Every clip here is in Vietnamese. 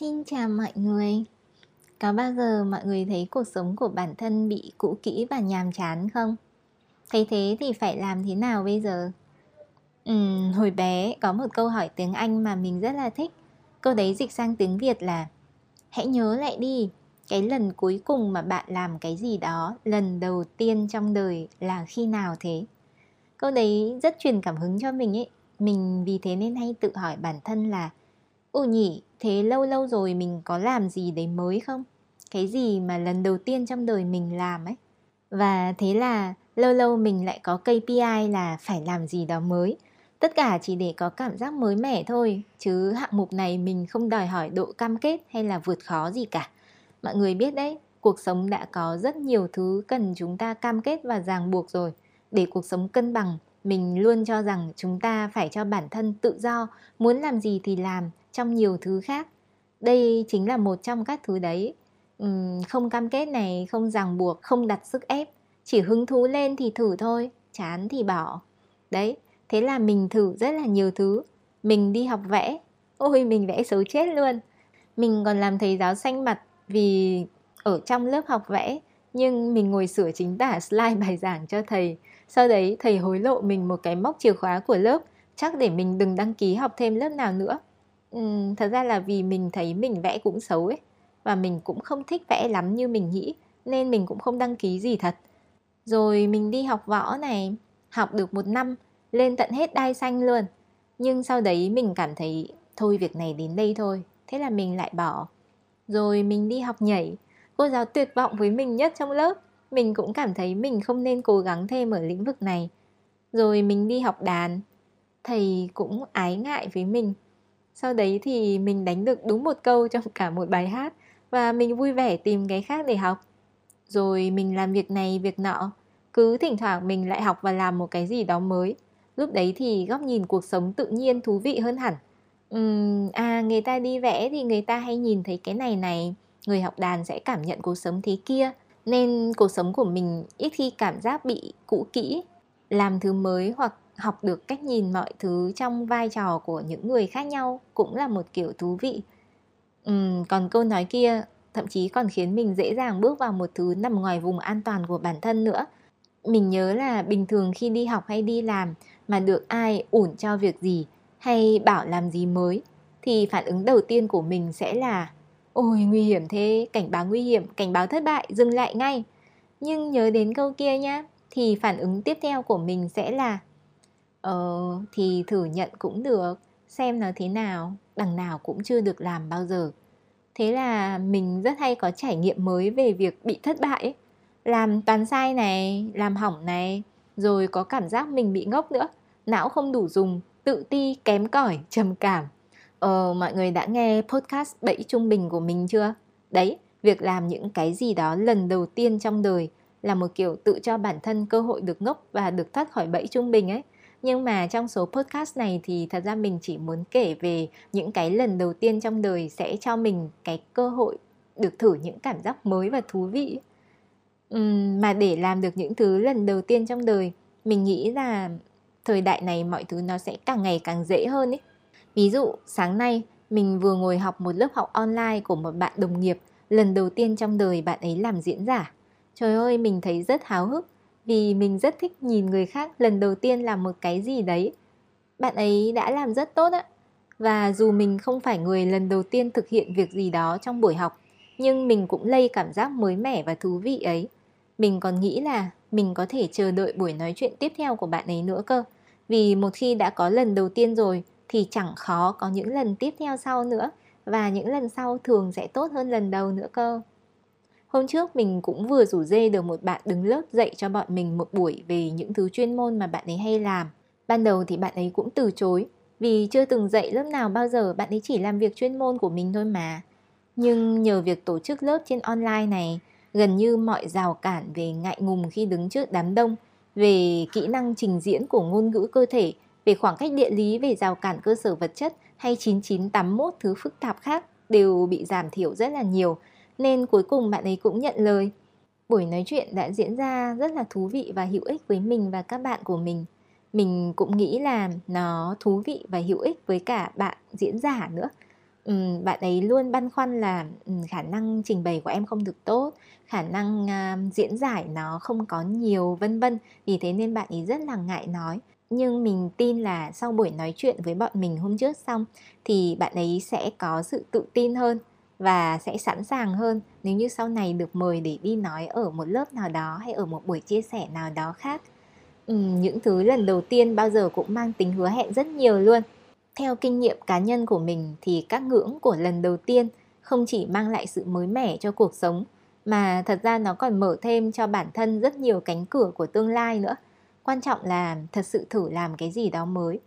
Xin chào mọi người Có bao giờ mọi người thấy cuộc sống của bản thân bị cũ kỹ và nhàm chán không? Thấy thế thì phải làm thế nào bây giờ? Uhm, hồi bé có một câu hỏi tiếng Anh mà mình rất là thích Câu đấy dịch sang tiếng Việt là Hãy nhớ lại đi Cái lần cuối cùng mà bạn làm cái gì đó Lần đầu tiên trong đời là khi nào thế? Câu đấy rất truyền cảm hứng cho mình ấy Mình vì thế nên hay tự hỏi bản thân là Ồ nhỉ, thế lâu lâu rồi mình có làm gì đấy mới không? Cái gì mà lần đầu tiên trong đời mình làm ấy? Và thế là lâu lâu mình lại có KPI là phải làm gì đó mới. Tất cả chỉ để có cảm giác mới mẻ thôi, chứ hạng mục này mình không đòi hỏi độ cam kết hay là vượt khó gì cả. Mọi người biết đấy, cuộc sống đã có rất nhiều thứ cần chúng ta cam kết và ràng buộc rồi. Để cuộc sống cân bằng, mình luôn cho rằng chúng ta phải cho bản thân tự do, muốn làm gì thì làm trong nhiều thứ khác. Đây chính là một trong các thứ đấy. Uhm, không cam kết này không ràng buộc không đặt sức ép chỉ hứng thú lên thì thử thôi chán thì bỏ. Đấy thế là mình thử rất là nhiều thứ. Mình đi học vẽ. Ôi mình vẽ xấu chết luôn. Mình còn làm thầy giáo xanh mặt vì ở trong lớp học vẽ nhưng mình ngồi sửa chính tả slide bài giảng cho thầy. Sau đấy thầy hối lộ mình một cái móc chìa khóa của lớp chắc để mình đừng đăng ký học thêm lớp nào nữa. Ừ, thật ra là vì mình thấy mình vẽ cũng xấu ấy và mình cũng không thích vẽ lắm như mình nghĩ nên mình cũng không đăng ký gì thật. Rồi mình đi học võ này học được một năm lên tận hết đai xanh luôn. Nhưng sau đấy mình cảm thấy thôi việc này đến đây thôi. Thế là mình lại bỏ. Rồi mình đi học nhảy. Cô giáo tuyệt vọng với mình nhất trong lớp. Mình cũng cảm thấy mình không nên cố gắng thêm ở lĩnh vực này. Rồi mình đi học đàn. Thầy cũng ái ngại với mình sau đấy thì mình đánh được đúng một câu trong cả một bài hát và mình vui vẻ tìm cái khác để học. Rồi mình làm việc này việc nọ cứ thỉnh thoảng mình lại học và làm một cái gì đó mới. Lúc đấy thì góc nhìn cuộc sống tự nhiên thú vị hơn hẳn. Uhm, à người ta đi vẽ thì người ta hay nhìn thấy cái này này người học đàn sẽ cảm nhận cuộc sống thế kia. Nên cuộc sống của mình ít khi cảm giác bị cũ kỹ làm thứ mới hoặc học được cách nhìn mọi thứ trong vai trò của những người khác nhau cũng là một kiểu thú vị. Uhm, còn câu nói kia thậm chí còn khiến mình dễ dàng bước vào một thứ nằm ngoài vùng an toàn của bản thân nữa. Mình nhớ là bình thường khi đi học hay đi làm mà được ai ủn cho việc gì hay bảo làm gì mới thì phản ứng đầu tiên của mình sẽ là ôi nguy hiểm thế cảnh báo nguy hiểm cảnh báo thất bại dừng lại ngay. Nhưng nhớ đến câu kia nhá thì phản ứng tiếp theo của mình sẽ là Ờ thì thử nhận cũng được Xem nó thế nào Đằng nào cũng chưa được làm bao giờ Thế là mình rất hay có trải nghiệm mới về việc bị thất bại ấy. Làm toàn sai này, làm hỏng này Rồi có cảm giác mình bị ngốc nữa Não không đủ dùng, tự ti, kém cỏi, trầm cảm Ờ, mọi người đã nghe podcast bẫy trung bình của mình chưa? Đấy, việc làm những cái gì đó lần đầu tiên trong đời là một kiểu tự cho bản thân cơ hội được ngốc và được thoát khỏi bẫy trung bình ấy nhưng mà trong số podcast này thì thật ra mình chỉ muốn kể về những cái lần đầu tiên trong đời sẽ cho mình cái cơ hội được thử những cảm giác mới và thú vị. Uhm, mà để làm được những thứ lần đầu tiên trong đời mình nghĩ là thời đại này mọi thứ nó sẽ càng ngày càng dễ hơn ấy. Ví dụ sáng nay mình vừa ngồi học một lớp học online của một bạn đồng nghiệp. Lần đầu tiên trong đời bạn ấy làm diễn giả. Trời ơi mình thấy rất háo hức vì mình rất thích nhìn người khác lần đầu tiên làm một cái gì đấy. Bạn ấy đã làm rất tốt ạ. Và dù mình không phải người lần đầu tiên thực hiện việc gì đó trong buổi học, nhưng mình cũng lây cảm giác mới mẻ và thú vị ấy. Mình còn nghĩ là mình có thể chờ đợi buổi nói chuyện tiếp theo của bạn ấy nữa cơ. Vì một khi đã có lần đầu tiên rồi thì chẳng khó có những lần tiếp theo sau nữa và những lần sau thường sẽ tốt hơn lần đầu nữa cơ. Hôm trước mình cũng vừa rủ dê được một bạn đứng lớp dạy cho bọn mình một buổi về những thứ chuyên môn mà bạn ấy hay làm. Ban đầu thì bạn ấy cũng từ chối vì chưa từng dạy lớp nào bao giờ bạn ấy chỉ làm việc chuyên môn của mình thôi mà. Nhưng nhờ việc tổ chức lớp trên online này, gần như mọi rào cản về ngại ngùng khi đứng trước đám đông, về kỹ năng trình diễn của ngôn ngữ cơ thể, về khoảng cách địa lý, về rào cản cơ sở vật chất hay 9981 thứ phức tạp khác đều bị giảm thiểu rất là nhiều nên cuối cùng bạn ấy cũng nhận lời. Buổi nói chuyện đã diễn ra rất là thú vị và hữu ích với mình và các bạn của mình. Mình cũng nghĩ là nó thú vị và hữu ích với cả bạn diễn giả nữa. Ừ, bạn ấy luôn băn khoăn là khả năng trình bày của em không được tốt khả năng uh, diễn giải nó không có nhiều vân vân vì thế nên bạn ấy rất là ngại nói nhưng mình tin là sau buổi nói chuyện với bọn mình hôm trước xong thì bạn ấy sẽ có sự tự tin hơn và sẽ sẵn sàng hơn nếu như sau này được mời để đi nói ở một lớp nào đó hay ở một buổi chia sẻ nào đó khác. Ừ, những thứ lần đầu tiên bao giờ cũng mang tính hứa hẹn rất nhiều luôn. Theo kinh nghiệm cá nhân của mình thì các ngưỡng của lần đầu tiên không chỉ mang lại sự mới mẻ cho cuộc sống mà thật ra nó còn mở thêm cho bản thân rất nhiều cánh cửa của tương lai nữa. Quan trọng là thật sự thử làm cái gì đó mới.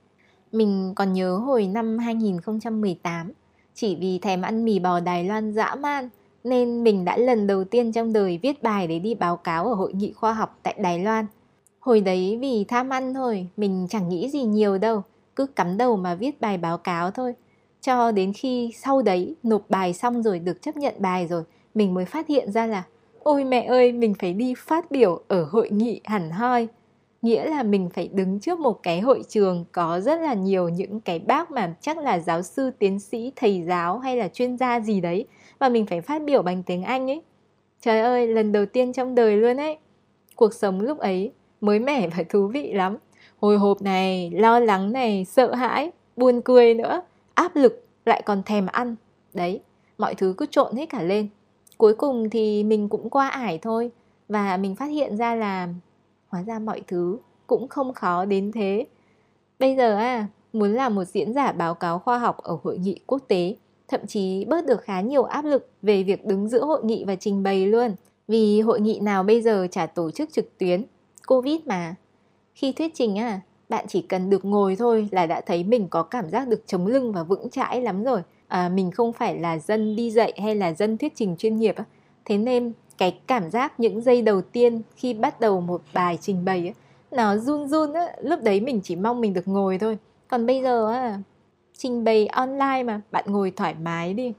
Mình còn nhớ hồi năm 2018 chỉ vì thèm ăn mì bò Đài Loan dã man nên mình đã lần đầu tiên trong đời viết bài để đi báo cáo ở hội nghị khoa học tại Đài Loan. Hồi đấy vì tham ăn thôi, mình chẳng nghĩ gì nhiều đâu, cứ cắm đầu mà viết bài báo cáo thôi. Cho đến khi sau đấy nộp bài xong rồi được chấp nhận bài rồi, mình mới phát hiện ra là Ôi mẹ ơi, mình phải đi phát biểu ở hội nghị hẳn hoi nghĩa là mình phải đứng trước một cái hội trường có rất là nhiều những cái bác mà chắc là giáo sư, tiến sĩ, thầy giáo hay là chuyên gia gì đấy và mình phải phát biểu bằng tiếng anh ấy. Trời ơi, lần đầu tiên trong đời luôn ấy. Cuộc sống lúc ấy mới mẻ và thú vị lắm. Hồi hộp này, lo lắng này, sợ hãi, buồn cười nữa, áp lực, lại còn thèm ăn. Đấy, mọi thứ cứ trộn hết cả lên. Cuối cùng thì mình cũng qua ải thôi và mình phát hiện ra là hóa ra mọi thứ cũng không khó đến thế. Bây giờ à muốn làm một diễn giả báo cáo khoa học ở hội nghị quốc tế thậm chí bớt được khá nhiều áp lực về việc đứng giữa hội nghị và trình bày luôn vì hội nghị nào bây giờ chả tổ chức trực tuyến? Covid mà. Khi thuyết trình à bạn chỉ cần được ngồi thôi là đã thấy mình có cảm giác được chống lưng và vững chãi lắm rồi. À, mình không phải là dân đi dạy hay là dân thuyết trình chuyên nghiệp thế nên cái cảm giác những giây đầu tiên khi bắt đầu một bài trình bày ấy, nó run run á lúc đấy mình chỉ mong mình được ngồi thôi. Còn bây giờ á trình bày online mà bạn ngồi thoải mái đi.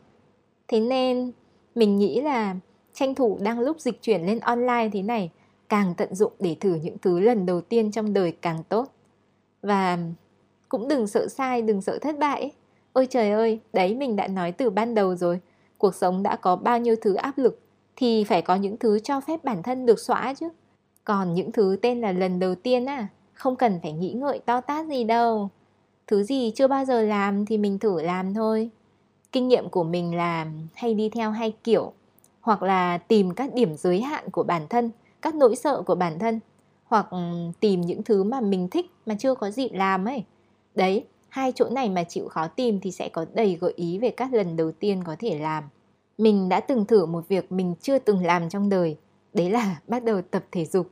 Thế nên mình nghĩ là tranh thủ đang lúc dịch chuyển lên online thế này càng tận dụng để thử những thứ lần đầu tiên trong đời càng tốt. Và cũng đừng sợ sai đừng sợ thất bại ấy. ôi trời ơi đấy mình đã nói từ ban đầu rồi. Cuộc sống đã có bao nhiêu thứ áp lực thì phải có những thứ cho phép bản thân được xóa chứ. Còn những thứ tên là lần đầu tiên à không cần phải nghĩ ngợi to tát gì đâu. Thứ gì chưa bao giờ làm thì mình thử làm thôi. Kinh nghiệm của mình là hay đi theo hai kiểu, hoặc là tìm các điểm giới hạn của bản thân, các nỗi sợ của bản thân, hoặc ừ, tìm những thứ mà mình thích mà chưa có dịp làm ấy. Đấy, hai chỗ này mà chịu khó tìm thì sẽ có đầy gợi ý về các lần đầu tiên có thể làm. Mình đã từng thử một việc mình chưa từng làm trong đời, đấy là bắt đầu tập thể dục.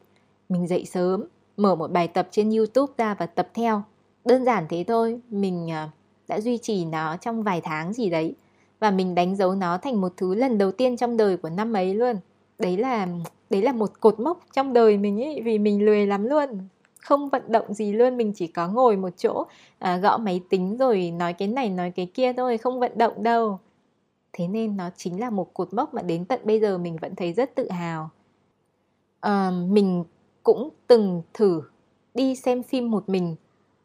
Mình dậy sớm, mở một bài tập trên YouTube ra và tập theo. Đơn giản thế thôi, mình à, đã duy trì nó trong vài tháng gì đấy và mình đánh dấu nó thành một thứ lần đầu tiên trong đời của năm ấy luôn. Đấy là đấy là một cột mốc trong đời mình ấy vì mình lười lắm luôn không vận động gì luôn mình chỉ có ngồi một chỗ à, gõ máy tính rồi nói cái này nói cái kia thôi không vận động đâu thế nên nó chính là một cột mốc mà đến tận bây giờ mình vẫn thấy rất tự hào. À, mình cũng từng thử đi xem phim một mình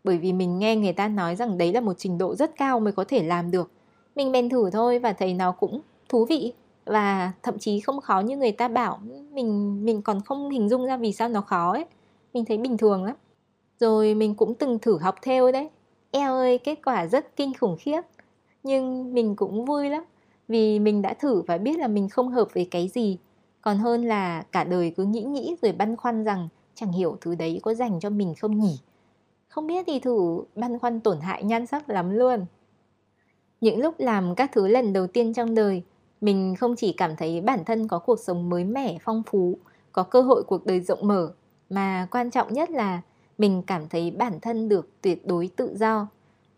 bởi vì mình nghe người ta nói rằng đấy là một trình độ rất cao mới có thể làm được. Mình bèn thử thôi và thấy nó cũng thú vị và thậm chí không khó như người ta bảo. Mình mình còn không hình dung ra vì sao nó khó ấy. Mình thấy bình thường lắm. Rồi mình cũng từng thử học theo đấy. Eo ơi kết quả rất kinh khủng khiếp. Nhưng mình cũng vui lắm vì mình đã thử và biết là mình không hợp với cái gì. Còn hơn là cả đời cứ nghĩ nghĩ rồi băn khoăn rằng chẳng hiểu thứ đấy có dành cho mình không nhỉ? Không biết thì thử băn khoăn tổn hại nhan sắc lắm luôn. Những lúc làm các thứ lần đầu tiên trong đời, mình không chỉ cảm thấy bản thân có cuộc sống mới mẻ, phong phú, có cơ hội cuộc đời rộng mở, mà quan trọng nhất là mình cảm thấy bản thân được tuyệt đối tự do.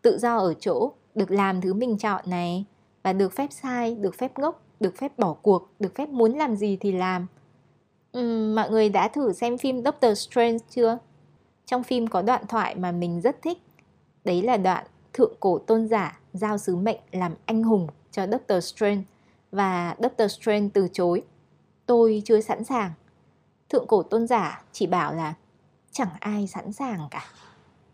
Tự do ở chỗ, được làm thứ mình chọn này và được phép sai, được phép ngốc, được phép bỏ cuộc, được phép muốn làm gì thì làm. Uhm, mọi người đã thử xem phim Doctor Strange chưa? Trong phim có đoạn thoại mà mình rất thích. Đấy là đoạn thượng cổ tôn giả giao sứ mệnh làm anh hùng cho Doctor Strange và Doctor Strange từ chối. Tôi chưa sẵn sàng. Thượng cổ tôn giả chỉ bảo là chẳng ai sẵn sàng cả.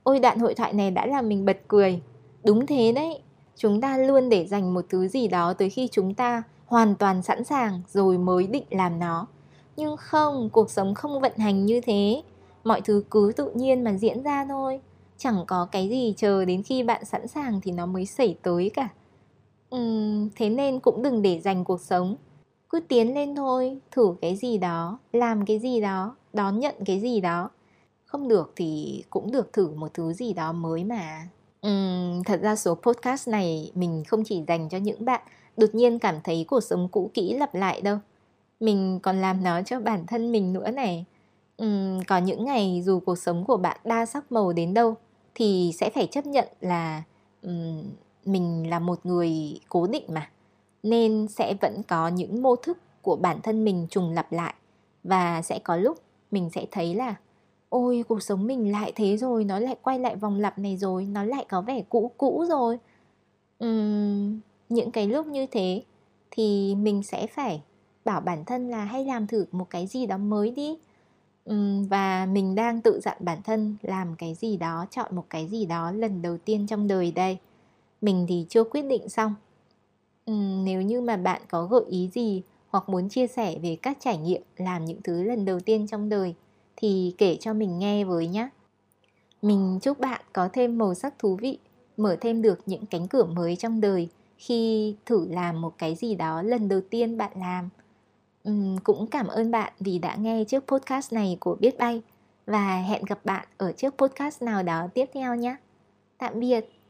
Ôi đoạn hội thoại này đã làm mình bật cười. Đúng thế đấy, chúng ta luôn để dành một thứ gì đó tới khi chúng ta hoàn toàn sẵn sàng rồi mới định làm nó. Nhưng không cuộc sống không vận hành như thế. Mọi thứ cứ tự nhiên mà diễn ra thôi. Chẳng có cái gì chờ đến khi bạn sẵn sàng thì nó mới xảy tới cả. Uhm, thế nên cũng đừng để dành cuộc sống. Cứ tiến lên thôi thử cái gì đó làm cái gì đó đón nhận cái gì đó. Không được thì cũng được thử một thứ gì đó mới mà uhm, thật ra số podcast này mình không chỉ dành cho những bạn đột nhiên cảm thấy cuộc sống cũ kỹ lặp lại đâu mình còn làm nó cho bản thân mình nữa này uhm, có những ngày dù cuộc sống của bạn đa sắc màu đến đâu thì sẽ phải chấp nhận là um, mình là một người cố định mà nên sẽ vẫn có những mô thức của bản thân mình trùng lặp lại và sẽ có lúc mình sẽ thấy là ôi cuộc sống mình lại thế rồi nó lại quay lại vòng lặp này rồi nó lại có vẻ cũ cũ rồi. Uhm, những cái lúc như thế thì mình sẽ phải bảo bản thân là hay làm thử một cái gì đó mới đi. Uhm, và mình đang tự dặn bản thân làm cái gì đó chọn một cái gì đó lần đầu tiên trong đời đây. Mình thì chưa quyết định xong. Uhm, nếu như mà bạn có gợi ý gì hoặc muốn chia sẻ về các trải nghiệm làm những thứ lần đầu tiên trong đời thì kể cho mình nghe với nhé. Mình chúc bạn có thêm màu sắc thú vị, mở thêm được những cánh cửa mới trong đời khi thử làm một cái gì đó lần đầu tiên bạn làm. Uhm, cũng cảm ơn bạn vì đã nghe chiếc podcast này của Biết Bay và hẹn gặp bạn ở chiếc podcast nào đó tiếp theo nhé. Tạm biệt.